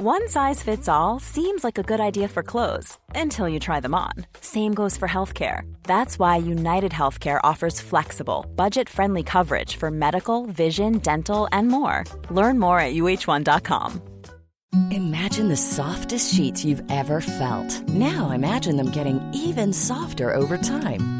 One size fits all seems like a good idea for clothes until you try them on. Same goes for healthcare. That's why United Healthcare offers flexible, budget friendly coverage for medical, vision, dental, and more. Learn more at uh1.com. Imagine the softest sheets you've ever felt. Now imagine them getting even softer over time.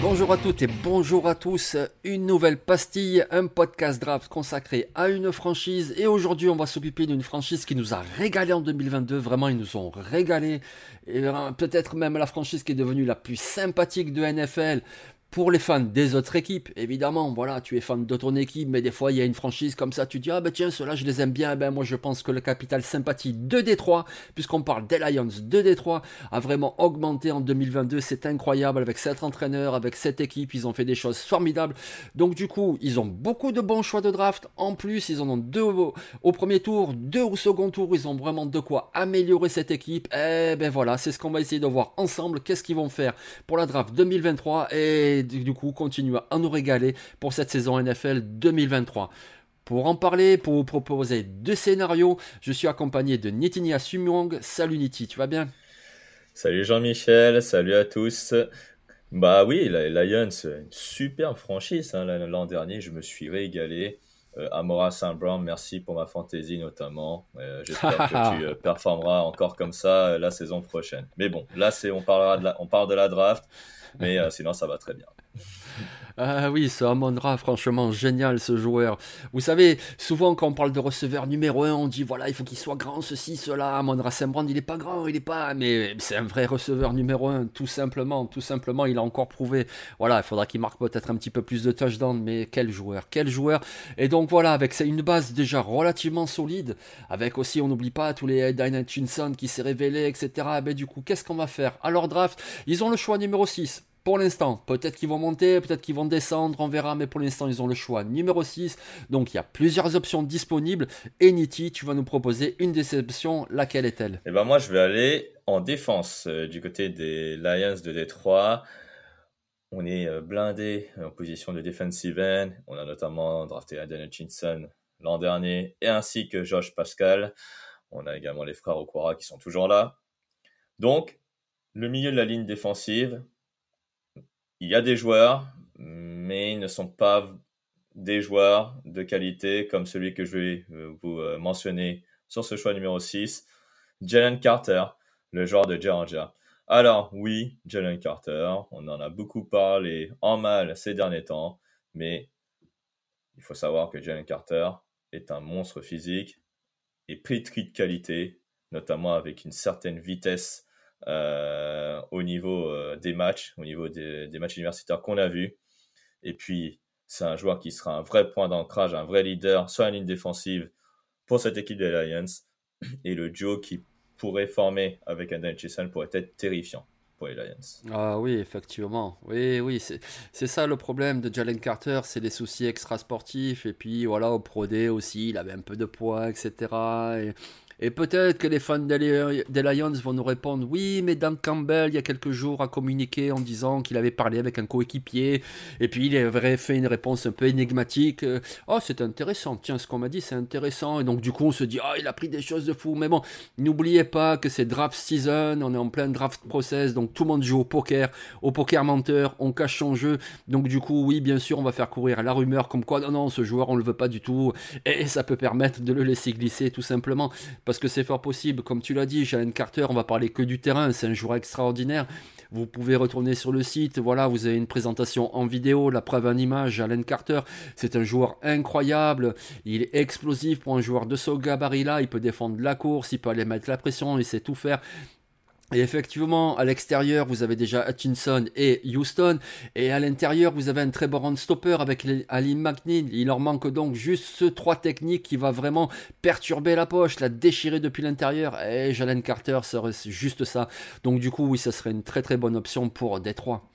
Bonjour à toutes et bonjour à tous, une nouvelle pastille, un podcast draft consacré à une franchise. Et aujourd'hui on va s'occuper d'une franchise qui nous a régalé en 2022, vraiment ils nous ont régalé. Euh, peut-être même la franchise qui est devenue la plus sympathique de NFL pour les fans des autres équipes, évidemment, voilà, tu es fan de ton équipe, mais des fois il y a une franchise comme ça, tu dis ah ben tiens, ceux-là je les aime bien, ben moi je pense que le capital sympathie de Détroit, puisqu'on parle des Lions de Détroit, a vraiment augmenté en 2022, c'est incroyable avec cet entraîneur, avec cette équipe, ils ont fait des choses formidables. Donc du coup, ils ont beaucoup de bons choix de draft, en plus ils en ont deux au, au premier tour, deux au second tour, ils ont vraiment de quoi améliorer cette équipe. Et ben voilà, c'est ce qu'on va essayer de voir ensemble, qu'est-ce qu'ils vont faire pour la draft 2023 et du coup continue à nous régaler pour cette saison NFL 2023. Pour en parler, pour vous proposer deux scénarios, je suis accompagné de Nitinia Sumyong. Salut Niti, tu vas bien? Salut Jean-Michel, salut à tous. Bah oui, Lions, une super franchise. Hein, l'an dernier, je me suis régalé. Euh, Amora Saint-Brown, merci pour ma fantaisie notamment. Euh, j'espère que tu euh, performeras encore comme ça la saison prochaine. Mais bon, là, on parlera de on parle de la draft, mais sinon ça va très bien. Ah oui, ce Amon-Ra, franchement, génial ce joueur. Vous savez, souvent quand on parle de receveur numéro 1, on dit voilà, il faut qu'il soit grand, ceci, cela. Amon-Ra Saint-Brand, il est pas grand, il est pas. Mais c'est un vrai receveur numéro 1, tout simplement. Tout simplement, il a encore prouvé. Voilà, il faudra qu'il marque peut-être un petit peu plus de touchdowns, mais quel joueur, quel joueur. Et donc voilà, avec une base déjà relativement solide, avec aussi, on n'oublie pas tous les Dyna Hutchinson qui s'est révélé, etc. Ben, du coup, qu'est-ce qu'on va faire? Alors, draft, ils ont le choix numéro 6 pour l'instant, peut-être qu'ils vont monter, peut-être qu'ils vont descendre, on verra, mais pour l'instant, ils ont le choix numéro 6. Donc, il y a plusieurs options disponibles. Et Niti, tu vas nous proposer une déception. Laquelle est-elle? Eh ben, moi, je vais aller en défense euh, du côté des Lions de Détroit. On est euh, blindé en position de defensive end. On a notamment drafté Adam Hutchinson l'an dernier, et ainsi que Josh Pascal. On a également les frères Okwara qui sont toujours là. Donc, le milieu de la ligne défensive, il y a des joueurs, mais ils ne sont pas des joueurs de qualité comme celui que je vais euh, vous euh, mentionner sur ce choix numéro 6, Jalen Carter, le joueur de Georgia. Alors oui, Jalen Carter, on en a beaucoup parlé en mal ces derniers temps, mais il faut savoir que Jalen Carter est un monstre physique et pétri de qualité, notamment avec une certaine vitesse au niveau euh, des matchs, au niveau des, matchs universitaires qu'on a vus. Et puis, c'est un joueur qui sera un vrai point d'ancrage, un vrai leader sur la ligne défensive pour cette équipe des Lions. Et le duo qui pourrait former avec Adam Chisholm pourrait être terrifiant. pour les Lions. Ah oui, effectivement. Oui, oui, c'est ça le problème de Jalen Carter, c'est les soucis extra-sportifs. Et puis voilà, au Pro aussi, il avait un peu de poids, etc. Et et peut-être que les fans des Lions vont nous répondre oui, mais Dan Campbell, il y a quelques jours, a communiqué en disant qu'il avait parlé avec un coéquipier, et puis il avait fait une réponse un peu énigmatique. Oh, c'est intéressant, tiens, ce qu'on m'a dit, c'est intéressant. Et donc, du coup, on se dit, oh, il a pris des choses de fou. Mais bon, n'oubliez pas que c'est draft season, on est en plein draft process, donc tout le monde joue au poker, au poker menteur, on cache son jeu. Donc, du coup, oui, bien sûr, on va faire courir la rumeur comme quoi, non, non, ce joueur, on le veut pas du tout, et ça peut permettre de le laisser glisser tout simplement que c'est fort possible. Comme tu l'as dit, Jalen Carter, on va parler que du terrain, c'est un joueur extraordinaire. Vous pouvez retourner sur le site, voilà, vous avez une présentation en vidéo, la preuve en image, Jalen Carter, c'est un joueur incroyable, il est explosif pour un joueur de ce gabarit-là, il peut défendre la course, il peut aller mettre la pression, il sait tout faire. Et effectivement, à l'extérieur, vous avez déjà Hutchinson et Houston. Et à l'intérieur, vous avez un très bon run stopper avec Ali McNeil. Il leur manque donc juste ce 3 techniques qui va vraiment perturber la poche, la déchirer depuis l'intérieur. Et Jalen Carter serait juste ça. Donc du coup, oui, ce serait une très très bonne option pour Détroit.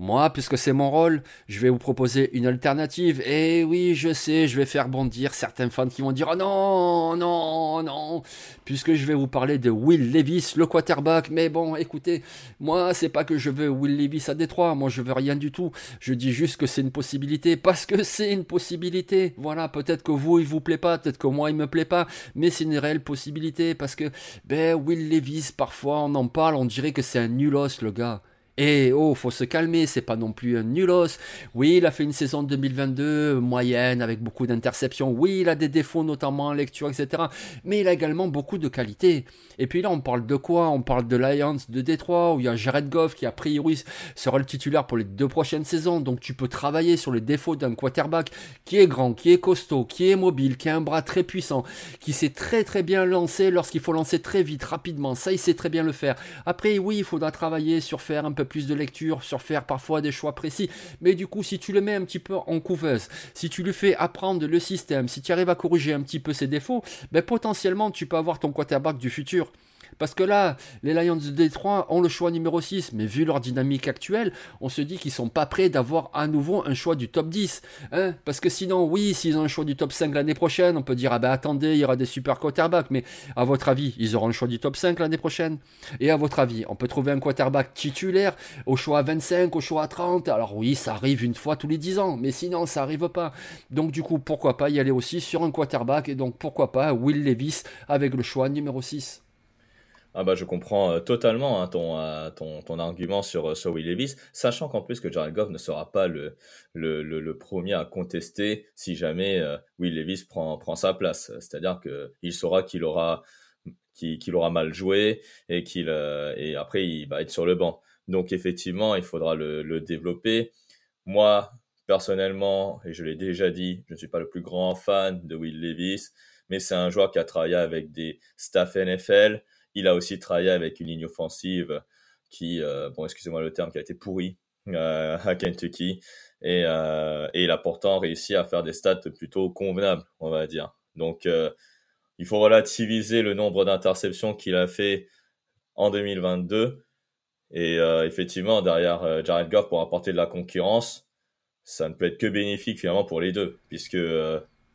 Moi, puisque c'est mon rôle, je vais vous proposer une alternative. Et oui, je sais, je vais faire bondir certains fans qui vont dire oh non, non, non, puisque je vais vous parler de Will Levis, le quarterback. Mais bon, écoutez, moi, c'est pas que je veux Will Levis à Détroit. Moi, je veux rien du tout. Je dis juste que c'est une possibilité parce que c'est une possibilité. Voilà, peut-être que vous, il vous plaît pas, peut-être que moi, il me plaît pas, mais c'est une réelle possibilité parce que, ben, Will Levis, parfois, on en parle, on dirait que c'est un nulos, le gars. Et oh, faut se calmer, c'est pas non plus un nulos. Oui, il a fait une saison 2022 moyenne avec beaucoup d'interceptions. Oui, il a des défauts, notamment en lecture, etc. Mais il a également beaucoup de qualités. Et puis là, on parle de quoi? On parle de Lions de Détroit, où il y a Jared Goff qui, a priori, sera le titulaire pour les deux prochaines saisons. Donc tu peux travailler sur les défauts d'un quarterback qui est grand, qui est costaud, qui est mobile, qui a un bras très puissant, qui sait très très bien lancer lorsqu'il faut lancer très vite, rapidement. Ça, il sait très bien le faire. Après, oui, il faudra travailler sur faire un peu plus de lecture, sur faire parfois des choix précis. Mais du coup, si tu le mets un petit peu en couveuse, si tu lui fais apprendre le système, si tu arrives à corriger un petit peu ses défauts, ben potentiellement tu peux avoir ton quarterback du futur. Parce que là, les Lions de Détroit ont le choix numéro 6, mais vu leur dynamique actuelle, on se dit qu'ils sont pas prêts d'avoir à nouveau un choix du top 10. Hein Parce que sinon, oui, s'ils ont un choix du top 5 l'année prochaine, on peut dire, ah ben attendez, il y aura des super quarterbacks, mais à votre avis, ils auront le choix du top 5 l'année prochaine? Et à votre avis, on peut trouver un quarterback titulaire au choix 25, au choix 30 Alors oui, ça arrive une fois tous les 10 ans, mais sinon, ça arrive pas. Donc du coup, pourquoi pas y aller aussi sur un quarterback, et donc pourquoi pas Will Levis avec le choix numéro 6 ah bah je comprends euh, totalement hein, ton, euh, ton, ton, argument sur, euh, sur Will Levis, sachant qu'en plus que Jared Goff ne sera pas le, le, le, premier à contester si jamais Will Levis prend, prend sa place. C'est-à-dire qu'il saura qu'il aura, qu'il aura mal joué et, qu'il et après il va être sur le banc. Donc effectivement, il faudra le, le développer. Moi, personnellement, et je l'ai déjà dit, je ne suis pas le plus grand fan de Will Levis, mais c'est un joueur qui a travaillé avec des staff NFL il a aussi travaillé avec une ligne offensive qui, euh, bon, excusez-moi le terme, qui a été pourrie euh, à Kentucky. Et, euh, et, il a pourtant réussi à faire des stats plutôt convenables, on va dire. Donc, il faut relativiser le nombre d'interceptions qu'il a fait en 2022. Et effectivement, derrière Jared Goff pour apporter de la concurrence, ça ne peut être que bénéfique finalement pour les deux, puisque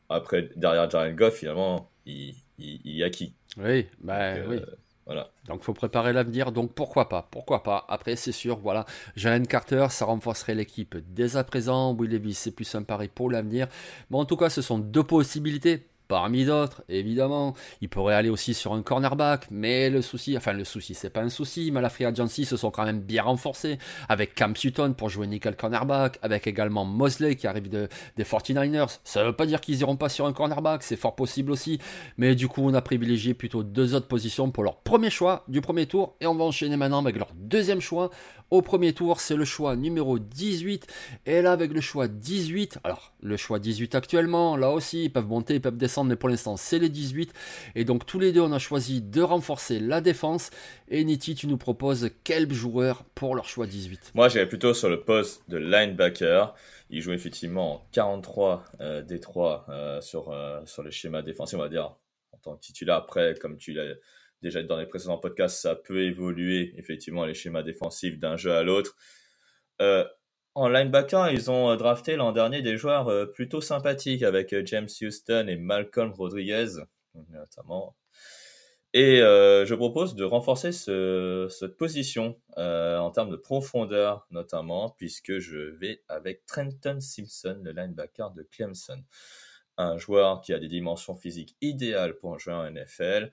après derrière Jared Goff, finalement, il, il, il y a qui Oui, bah oui. Voilà. Donc faut préparer l'avenir, donc pourquoi pas, pourquoi pas. Après c'est sûr, voilà, Jalen Carter, ça renforcerait l'équipe dès à présent. Will Levis, c'est plus un pari pour l'avenir. Mais en tout cas, ce sont deux possibilités parmi d'autres, évidemment. Il pourrait aller aussi sur un cornerback, mais le souci, enfin le souci, c'est pas un souci, mais la free agency se sont quand même bien renforcés, avec Cam Sutton pour jouer nickel cornerback, avec également Mosley qui arrive de, des 49ers. Ça veut pas dire qu'ils iront pas sur un cornerback, c'est fort possible aussi, mais du coup on a privilégié plutôt deux autres positions pour leur premier choix du premier tour, et on va enchaîner maintenant avec leur deuxième choix. Au premier tour, c'est le choix numéro 18, et là avec le choix 18, alors le choix 18 actuellement, là aussi ils peuvent monter, ils peuvent descendre mais pour l'instant c'est les 18. Et donc tous les deux on a choisi de renforcer la défense. Et Niti, tu nous proposes quel joueur pour leur choix 18 Moi j'irais plutôt sur le poste de linebacker. Il joue effectivement en 43 euh, des 3 euh, sur, euh, sur les schémas défensifs, on va dire, en tant que titulaire. Après, comme tu l'as déjà dit dans les précédents podcasts, ça peut évoluer effectivement les schémas défensifs d'un jeu à l'autre. En linebacker, ils ont euh, drafté l'an dernier des joueurs euh, plutôt sympathiques avec euh, James Houston et Malcolm Rodriguez, notamment. Et je propose de renforcer cette position en termes de profondeur, notamment, puisque je vais avec Trenton Simpson, le linebacker de Clemson. Un joueur qui a des dimensions physiques idéales pour jouer en NFL,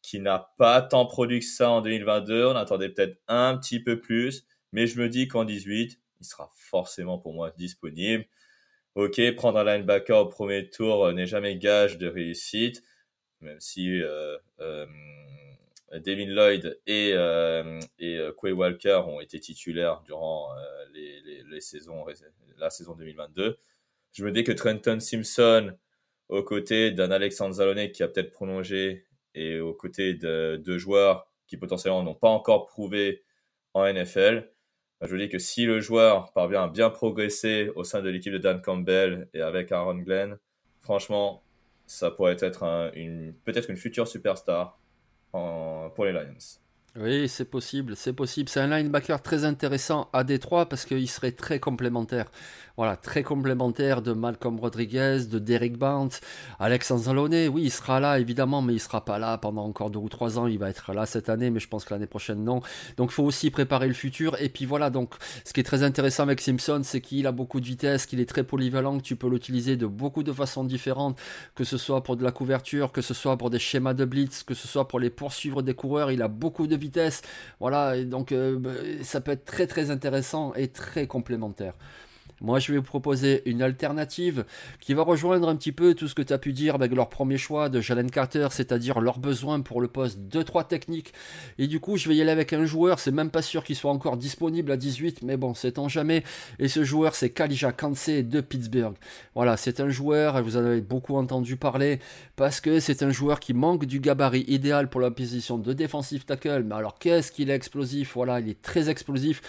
qui n'a pas tant produit que ça en 2022. On attendait peut-être un petit peu plus, mais je me dis qu'en 18, il sera forcément pour moi disponible. Ok, prendre un linebacker au premier tour euh, n'est jamais gage de réussite, même si euh, euh, Devin Lloyd et, et Quay Walker ont été titulaires durant les, saisons, la saison 2022. Je me dis que Trenton Simpson, aux côtés d'un Alexandre Zalonek qui a peut-être prolongé, et aux côtés de deux joueurs qui potentiellement n'ont pas encore prouvé en NFL. Je vous dis que si le joueur parvient à bien progresser au sein de l'équipe de Dan Campbell et avec Aaron Glenn, franchement, ça pourrait être une, peut-être une future superstar pour les Lions. Oui, c'est possible, c'est possible. C'est un linebacker très intéressant à Détroit parce qu'il serait très complémentaire. Voilà, très complémentaire de Malcolm Rodriguez, de Derek Barnes, Alex Anzalone. Oui, il sera là évidemment, mais il sera pas là pendant encore deux ou trois ans. Il va être là cette année, mais je pense que l'année prochaine non. Donc, il faut aussi préparer le futur. Et puis voilà, donc ce qui est très intéressant avec Simpson, c'est qu'il a beaucoup de vitesse, qu'il est très polyvalent, que tu peux l'utiliser de beaucoup de façons différentes, que ce soit pour de la couverture, que ce soit pour des schémas de blitz, que ce soit pour les poursuivre des coureurs. Il a beaucoup de Voilà, donc euh, bah, ça peut être très très intéressant et très complémentaire. Moi, je vais vous proposer une alternative qui va rejoindre un petit peu tout ce que tu as pu dire avec leur premier choix de Jalen Carter, c'est-à-dire leurs besoins pour le poste 2-3 techniques. Et du coup, je vais y aller avec un joueur, c'est même pas sûr qu'il soit encore disponible à 18, mais bon, c'est en jamais. Et ce joueur, c'est Kalija Kansé de Pittsburgh. Voilà, c'est un joueur, vous en avez beaucoup entendu parler, parce que c'est un joueur qui manque du gabarit idéal pour la position de défensif tackle. Mais alors, qu'est-ce qu'il est explosif? Voilà, il est très explosif,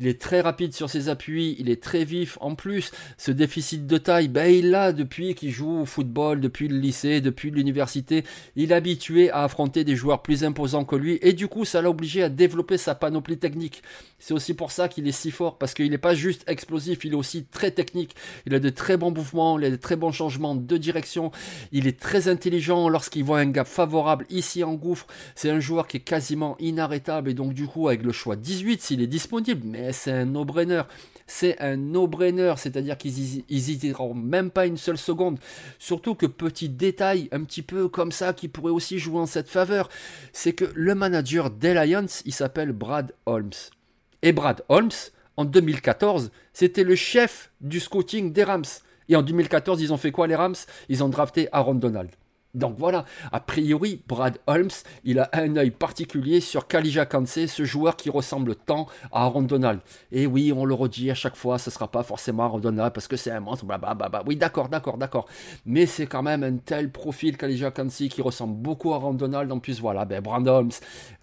il est très rapide sur ses appuis, il est très vif en plus, ce déficit de taille, ben, il l'a depuis qu'il joue au football, depuis le lycée, depuis l'université. Il est habitué à affronter des joueurs plus imposants que lui et du coup, ça l'a obligé à développer sa panoplie technique. C'est aussi pour ça qu'il est si fort parce qu'il n'est pas juste explosif, il est aussi très technique. Il a de très bons mouvements, il a de très bons changements de direction. Il est très intelligent lorsqu'il voit un gap favorable ici en gouffre. C'est un joueur qui est quasiment inarrêtable et donc du coup avec le choix 18 s'il est disponible, mais c'est un no-brainer c'est un no-brainer, c'est-à-dire qu'ils n'hésiteront même pas une seule seconde. Surtout que petit détail, un petit peu comme ça, qui pourrait aussi jouer en cette faveur, c'est que le manager des Lions, il s'appelle Brad Holmes. Et Brad Holmes, en 2014, c'était le chef du scouting des Rams. Et en 2014, ils ont fait quoi les Rams? Ils ont drafté Aaron Donald. Donc voilà, a priori, Brad Holmes, il a un œil particulier sur Kalija Kansé, ce joueur qui ressemble tant à Aaron Donald. Et oui, on le redit à chaque fois, ce ne sera pas forcément Aaron Donald parce que c'est un monstre, blablabla. Oui, d'accord, d'accord, d'accord. Mais c'est quand même un tel profil Kalija Kansé qui ressemble beaucoup à Aaron Donald. En plus, voilà, ben Brad Holmes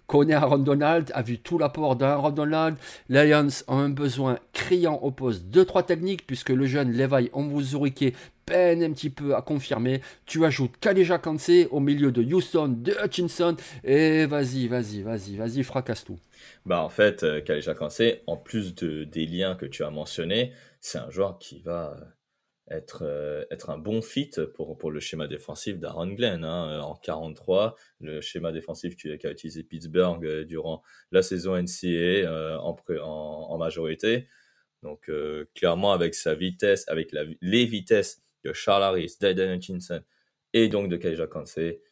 connaît Aaron Donald, a vu tout l'apport d'Aaron Donald. Lions ont un besoin criant au poste 2-3 techniques puisque le jeune Levi Ombuzurike peine un petit peu à confirmer. Tu ajoutes Kaleja Kansé au milieu de Houston, de Hutchinson, et vas-y, vas-y, vas-y, vas-y, fracasse tout. Bah en fait, euh, Kaleja Kansé, en plus de, des liens que tu as mentionnés, c'est un joueur qui va être, euh, être un bon fit pour, pour le schéma défensif d'Aaron Glenn. Hein. En 43, le schéma défensif qu'a utilisé Pittsburgh euh, durant la saison NCAA en, en, majorité. Donc clairement avec sa vitesse, avec les vitesses de Charles Harris, d'Aiden Hutchinson et donc de Kaija Kansé,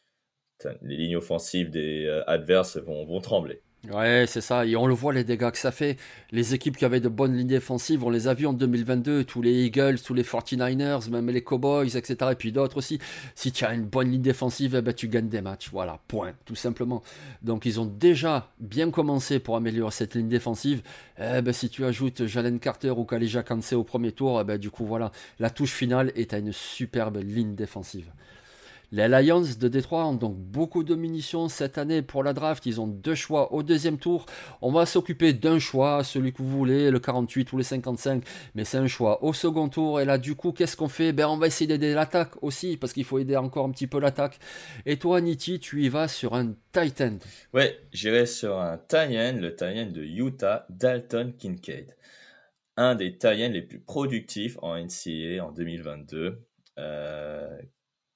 les lignes offensives des euh, adverses vont, vont trembler. Ouais, c'est ça. Et on le voit, les dégâts que ça fait. Les équipes qui avaient de bonnes lignes défensives, on les a vues en 2022. Tous les Eagles, tous les 49ers, même les Cowboys, etc. Et puis d'autres aussi. Si tu as une bonne ligne défensive, eh ben, tu gagnes des matchs. Voilà, point, tout simplement. Donc, ils ont déjà bien commencé pour améliorer cette ligne défensive. Eh ben, si tu ajoutes Jalen Carter ou Kalija Kansé au premier tour, eh ben, du coup, voilà, la touche finale est à une superbe ligne défensive. Les Lions de Détroit ont donc beaucoup de munitions cette année pour la draft. Ils ont deux choix au deuxième tour. On va s'occuper d'un choix, celui que vous voulez, le 48 ou le 55. Mais c'est un choix au second tour. Et là, du coup, qu'est-ce qu'on fait? Ben, on va essayer d'aider l'attaque aussi, parce qu'il faut aider encore un petit peu l'attaque. Et toi, Niti, tu y vas sur un Titan. Ouais, j'irai sur un Titan, le Titan de Utah, Dalton Kincaid. Un des Titans les plus productifs en NCAA en 2022. Euh,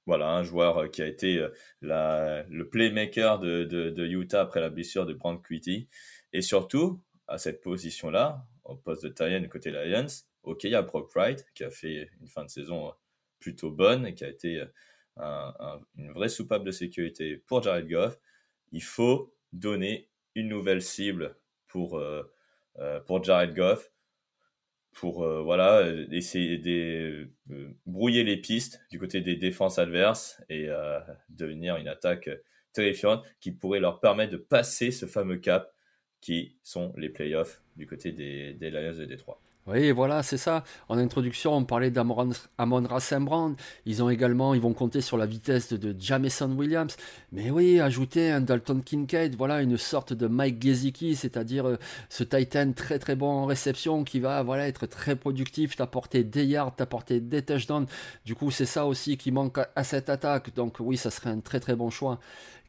voilà, un joueur euh, qui a été euh, le playmaker de, de, Utah après la blessure de Brand Quitty. Et surtout, à cette position-là, au poste de Tyen côté Lions, ok, il y a Brock Wright qui a fait une fin de saison euh, plutôt bonne et qui a été une vraie soupape de sécurité pour Jared Goff. Il faut donner une nouvelle cible pour, pour Jared Goff pour euh, voilà euh, essayer de euh, brouiller les pistes du côté des défenses adverses et devenir une attaque terrifiante qui pourrait leur permettre de passer ce fameux cap qui sont les playoffs du côté des, des Lions de Détroit. Oui, voilà, c'est ça. En introduction, on parlait d'Amon Rassembrand. Ils ont également, ils vont compter sur la vitesse de, Jameson Williams. Mais oui, ajouter un Dalton Kincaid, voilà, une sorte de Mike Gesicki, c'est-à-dire euh, ce Titan très très bon en réception qui va, voilà, être très productif, t'apporter des yards, t'apporter des touchdowns. Du coup, c'est ça aussi qui manque à cette attaque. Donc oui, ça serait un très très bon choix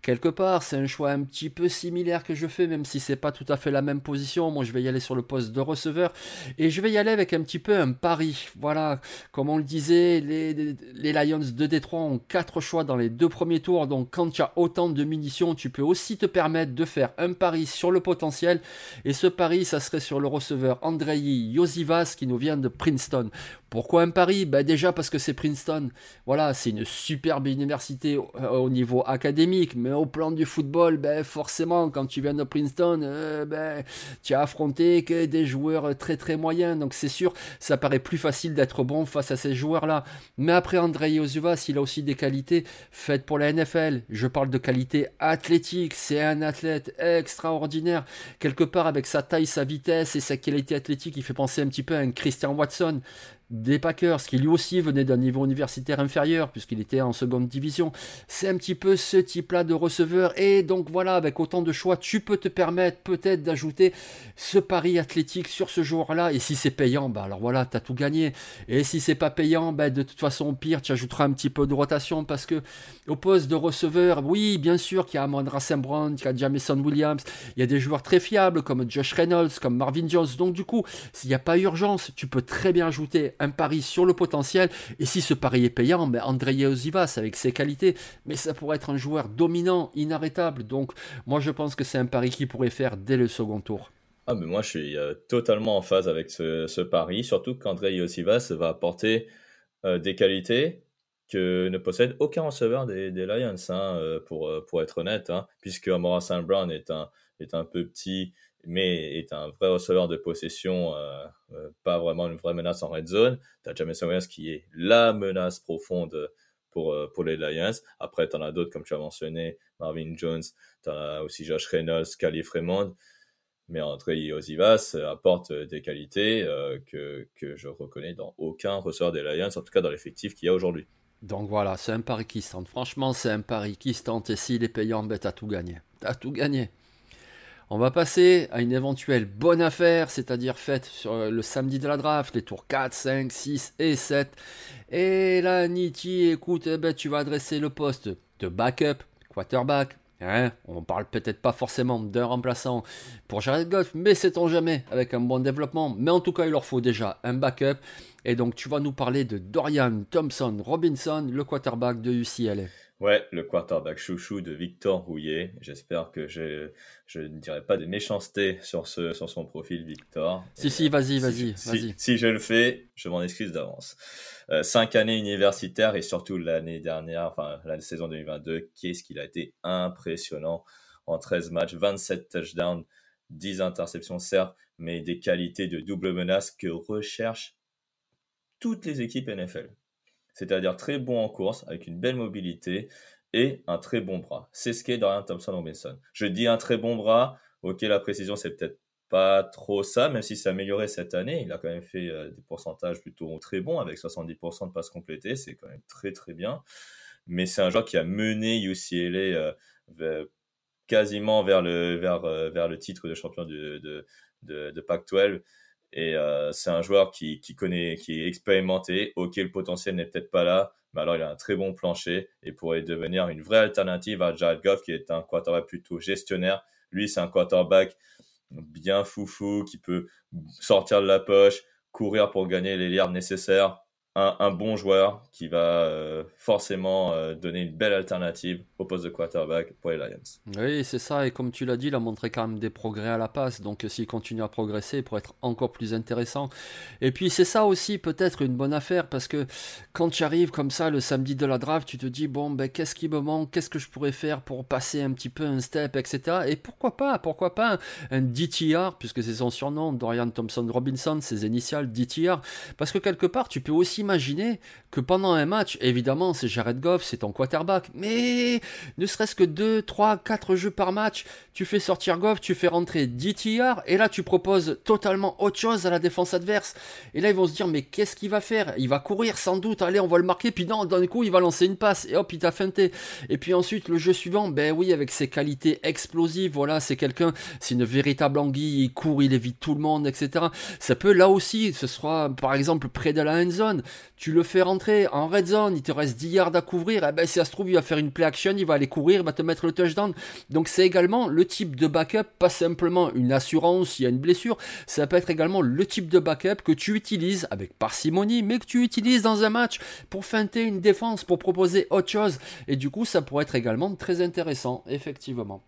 quelque part, c'est un choix un petit peu similaire que je fais, même si c'est pas tout à fait la même position. Moi, je vais y aller sur le poste de receveur et je vais y aller avec un petit peu un pari. Voilà, comme on le disait, les, les Lions de Détroit ont quatre choix dans les deux premiers tours. Donc, quand tu as autant de munitions, tu peux aussi te permettre de faire un pari sur le potentiel. Et ce pari, ça serait sur le receveur Andrei Yosivas qui nous vient de Princeton. Pourquoi un pari? Ben Déjà parce que c'est Princeton. Voilà, c'est une superbe université au, niveau académique, au plan du football, ben forcément, quand tu viens de Princeton, euh, ben, tu as affronté que des joueurs très très moyens. Donc c'est sûr, ça paraît plus facile d'être bon face à ces joueurs-là. Mais après, Andrei Osuvas, il a aussi des qualités faites pour la NFL. Je parle de qualité athlétique. C'est un athlète extraordinaire. Quelque part, avec sa taille, sa vitesse et sa qualité athlétique, il fait penser un petit peu à un Christian Watson des Packers, qui lui aussi venait d'un niveau universitaire inférieur, puisqu'il était en seconde division. C'est un petit peu ce type-là de receveur. Et donc voilà, avec autant de choix, tu peux te permettre peut-être d'ajouter ce pari athlétique sur ce joueur-là. Et si c'est payant, bah alors voilà, tu as tout gagné. Et si c'est pas payant, bah de toute façon, pire, tu ajouteras un petit peu de rotation, parce que au poste de receveur, oui, bien sûr qu'il y a Amandra Brown, qu'il y a Jameson Williams, il y a des joueurs très fiables comme Josh Reynolds, comme Marvin Jones. Donc du coup, s'il n'y a pas urgence, tu peux très bien ajouter un pari sur le potentiel. Et si ce pari est payant, ben Andrei avec ses qualités, mais ça pourrait être un joueur dominant, inarrêtable. Donc moi je pense que c'est un pari qui pourrait faire dès le second tour. Ah mais moi je suis euh, totalement en phase avec ce, pari, surtout qu'Andrei Osivas va apporter euh, des qualités que ne possède aucun receveur des, Lions, hein, euh, pour, être honnête, hein, puisque Amora St. Brown est un, est un peu petit, mais est un vrai receveur de possession, euh, euh, pas vraiment une vraie menace en red zone. Tu as Jameson Williams qui est la menace profonde pour, euh, pour les Lions. Après, tu en as d'autres, comme tu as mentionné, Marvin Jones, tu as aussi Josh Reynolds, Calif Raymond. Mais André Osivas apporte des qualités que, que je reconnais dans aucun receveur des Lions, en tout cas dans l'effectif qu'il y a aujourd'hui. Donc voilà, c'est un pari qui se tente. Franchement, c'est un pari qui se tente. Et s'il est payant, ben, t'as tout gagné. T'as tout gagné. On va passer à une éventuelle bonne affaire, c'est-à-dire faite sur le samedi de la draft, les tours 4, 5, 6 et 7. Et là, Niti, écoute, eh ben, tu vas adresser le poste de backup, quarterback. Hein on parle peut-être pas forcément d'un remplaçant pour Jared Goff, mais sait-on jamais avec un bon développement. Mais en tout cas, il leur faut déjà un backup. Et donc, tu vas nous parler de Dorian Thompson Robinson, le quarterback de UCLA. Ouais, le quarterback chouchou de Victor Rouillet. J'espère que je, je ne dirai pas des méchancetés sur, ce, sur son profil, Victor. Si, si, vas-y, vas-y, si, vas-y. Si, je le fais, je m'en excuse d'avance. Euh, cinq années universitaires et surtout l'année dernière, enfin la saison 2022, qu'est-ce qu'il a été impressionnant en 13 matchs, 27 touchdowns, 10 interceptions certes, mais des qualités de double menace que recherchent toutes les équipes NFL c'est-à-dire très bon en course, avec une belle mobilité et un très bon bras. C'est ce qu'est Dorian Thompson Robinson. Je dis un très bon bras, ok, la précision, c'est peut-être pas trop ça, même si c'est amélioré cette année. Il a quand même fait euh, des pourcentages plutôt très bons, avec 70% de passes complétées, c'est quand même très très bien. Mais c'est un joueur qui a mené UCLA euh, quasiment vers le, vers, euh, vers le titre de champion de, de, de, de Pac-12 et euh, c'est un joueur qui, qui, connaît, qui est expérimenté. Ok, le potentiel n'est peut-être pas là, mais alors il a un très bon plancher et pourrait devenir une vraie alternative à Jared Goff, qui est un quarterback plutôt gestionnaire. Lui, c'est un quarterback bien foufou, qui peut sortir de la poche, courir pour gagner les yards nécessaires, un, bon joueur qui va euh, forcément euh, donner une belle alternative au poste de quarterback pour les Lions. Oui, c'est ça. Et comme tu l'as dit, il a montré quand même des progrès à la passe. Donc s'il continue à progresser, il pourrait être encore plus intéressant. Et puis c'est ça aussi peut-être une bonne affaire parce que quand tu arrives comme ça le samedi de la draft, tu te dis bon ben qu'est-ce qui me manque, qu'est-ce que je pourrais faire pour passer un petit peu un step, etc. Et pourquoi pas, pourquoi pas un DTR puisque c'est son surnom, Dorian Thompson Robinson, ses initiales DTR, parce que quelque part tu peux aussi s'imaginer que pendant un match, évidemment, c'est Jared Goff, c'est ton quarterback, mais ne serait-ce que 2, 3, 4 jeux par match, tu fais sortir Goff, tu fais rentrer DTR, et là tu proposes totalement autre chose à la défense adverse. Et là ils vont se dire, mais qu'est-ce qu'il va faire? Il va courir sans doute, allez, on va le marquer, puis d'un coup il va lancer une passe, et hop, il t'a feinté. Et puis ensuite, le jeu suivant, ben oui, avec ses qualités explosives, voilà, c'est quelqu'un, c'est une véritable anguille, il court, il évite tout le monde, etc. Ça peut là aussi, ce sera par exemple près de la end zone, tu le fais rentrer en red zone, il te reste 10 yards à couvrir, eh ben, si ça se trouve, il va faire une play action, il va aller courir, il va te mettre le touchdown. Donc c'est également le type de backup, pas simplement une assurance s'il y a une blessure, ça peut être également le type de backup que tu utilises avec parcimonie, mais que tu utilises dans un match pour feinter une défense, pour proposer autre chose. Et du coup, ça pourrait être également très intéressant, effectivement.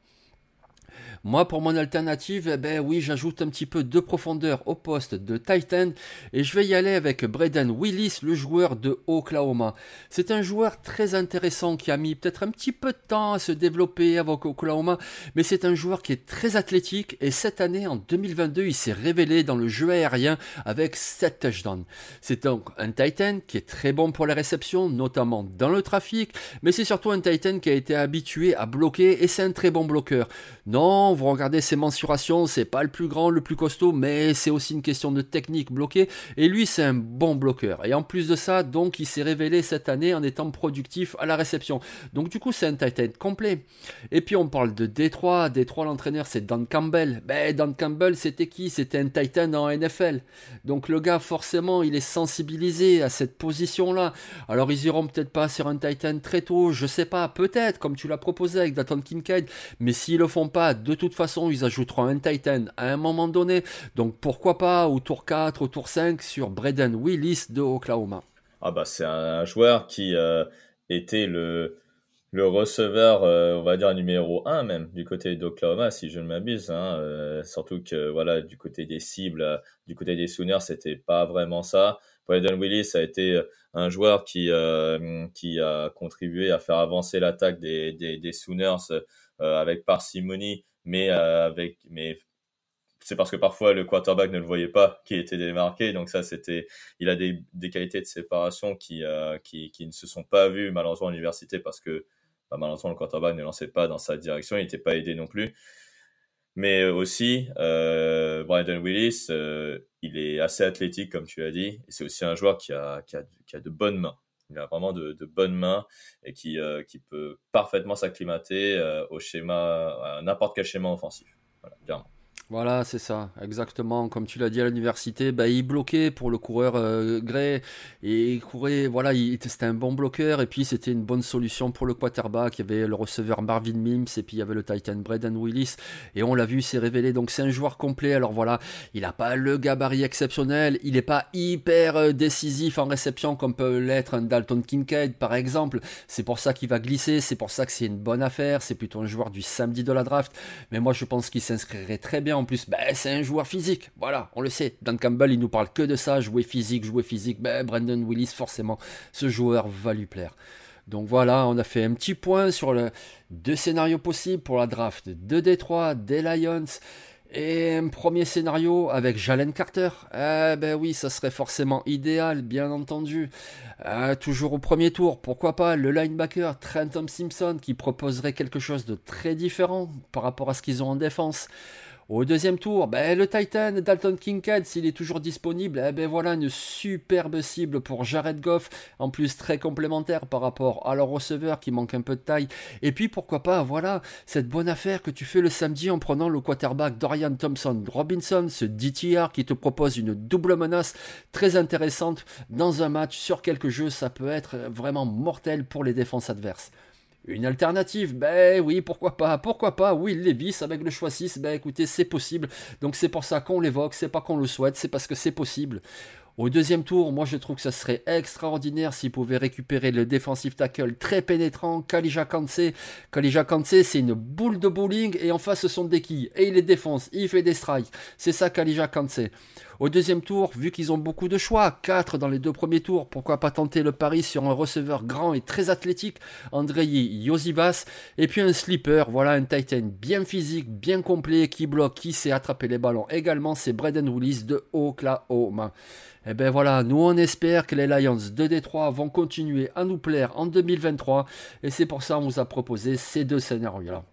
Moi, pour mon alternative, eh ben oui, j'ajoute un petit peu de profondeur au poste de Titan et je vais y aller avec Braden Willis, le joueur de Oklahoma. C'est un joueur très intéressant qui a mis peut-être un petit peu de temps à se développer avec Oklahoma, mais c'est un joueur qui est très athlétique et cette année, en 2022, il s'est révélé dans le jeu aérien avec 7 touchdowns. C'est donc un Titan qui est très bon pour les réceptions, notamment dans le trafic, mais c'est surtout un Titan qui a été habitué à bloquer et c'est un très bon bloqueur. Non, vous regardez ses mensurations, c'est pas le plus grand, le plus costaud, mais c'est aussi une question de technique bloquée. Et lui, c'est un bon bloqueur. Et en plus de ça, donc, il s'est révélé cette année en étant productif à la réception. Donc, du coup, c'est un tight complet. Et puis, on parle de Détroit. Détroit, l'entraîneur, c'est Dan Campbell. Ben, Dan Campbell, c'était qui? C'était un tight end en NFL. Donc, le gars, forcément, il est sensibilisé à cette position-là. Alors, ils iront peut-être pas sur un tight end très tôt, je sais pas, peut-être, comme tu l'as proposé avec Dalton Kincaid. Mais s'ils le font pas, de toute façon, ils ajouteront un Titan à un moment donné. Donc pourquoi pas au tour 4, au tour 5 sur Braden Willis de Oklahoma. Ah bah c'est un joueur qui euh, était le, le receveur, euh, on va dire numéro 1 même du côté d'Oklahoma, si je ne m'abuse. Hein, euh, surtout que voilà, du côté des cibles, du côté des Sooners, c'était pas vraiment ça. Braden Willis a été un joueur qui, qui a contribué à faire avancer l'attaque des, des Sooners avec parcimonie mais euh, avec mais c'est parce que parfois le quarterback ne le voyait pas qui était démarqué. Donc ça c'était il a des, des qualités de séparation qui, euh, qui, qui ne se sont pas vues malheureusement à l'université parce que bah, malheureusement le quarterback ne lançait pas dans sa direction. Il n'était pas aidé non plus. Mais aussi euh, Brandon Willis euh, il est assez athlétique comme tu l'as dit. C'est aussi un joueur qui a, qui a, qui a de bonnes mains il a vraiment de, bonnes mains et qui, euh, peut parfaitement s'acclimater euh, au schéma, à n'importe quel schéma offensif. Voilà. Voilà, c'est ça, exactement. Comme tu l'as dit à l'université, bah, il bloquait pour le coureur euh, Gray et il courait. Voilà, il, c'était un bon bloqueur et puis c'était une bonne solution pour le quarterback. Il y avait le receveur Marvin Mims et puis il y avait le Titan Braden Willis et on l'a vu, s'est révélé. Donc c'est un joueur complet. Alors voilà, il n'a pas le gabarit exceptionnel, il n'est pas hyper euh, décisif en réception comme peut l'être un Dalton Kincaid par exemple. C'est pour ça qu'il va glisser, c'est pour ça que c'est une bonne affaire. C'est plutôt un joueur du samedi de la draft. Mais moi je pense qu'il s'inscrirait très bien en plus, ben, c'est un joueur physique. Voilà, on le sait. Dan Campbell, il nous parle que de ça, jouer physique, jouer physique. Ben, Brandon Willis, forcément, ce joueur va lui plaire. Donc voilà, on a fait un petit point sur le deux scénarios possibles pour la draft de Détroit, des Lions. Et un premier scénario avec Jalen Carter. Eh ben oui, ça serait forcément idéal, bien entendu. Euh, toujours au premier tour, pourquoi pas le linebacker Trenton Simpson qui proposerait quelque chose de très différent par rapport à ce qu'ils ont en défense. Au deuxième tour, ben, le Titan Dalton Kincaid, s'il est toujours disponible, eh ben voilà une superbe cible pour Jared Goff, en plus très complémentaire par rapport à leur receveur qui manque un peu de taille. Et puis pourquoi pas, voilà, cette bonne affaire que tu fais le samedi en prenant le quarterback Dorian Thompson Robinson, ce DTR qui te propose une double menace très intéressante dans un match sur quelques jeux, ça peut être vraiment mortel pour les défenses adverses. Une alternative, ben oui, pourquoi pas, pourquoi pas, oui, Levis avec le choix 6, ben écoutez, c'est possible. Donc c'est pour ça qu'on l'évoque, c'est pas qu'on le souhaite, c'est parce que c'est possible. Au deuxième tour, moi je trouve que ça serait extraordinaire s'il pouvait récupérer le defensive tackle très pénétrant, Kalija Kanse. Kalija Kanse, c'est une boule de bowling et en face ce sont des quilles. Et il les défonce, il fait des strikes. C'est ça Kalija Kanse. Au deuxième tour, vu qu'ils ont beaucoup de choix, 4 dans les deux premiers tours, pourquoi pas tenter le pari sur un receveur grand et très athlétique, Andrei Yosibas, et puis un sleeper, voilà un Titan bien physique, bien complet, qui bloque, qui sait attraper les ballons également, c'est Braden Willis de Oklahoma. Et eh ben voilà, nous on espère que les Lions de Détroit vont continuer à nous plaire en 2023 et c'est pour ça qu'on vous a proposé ces deux scénarios-là.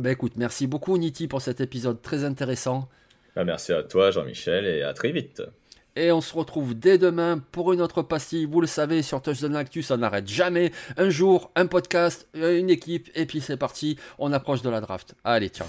Ben écoute, merci beaucoup Niti pour cet épisode très intéressant. Ben, merci à toi Jean-Michel et à très vite. Et on se retrouve dès demain pour une autre pastille. Vous le savez, sur Touchdown Actu, ça n'arrête jamais. Un jour, un podcast, une équipe, et puis c'est parti. On approche de la draft. Allez, ciao.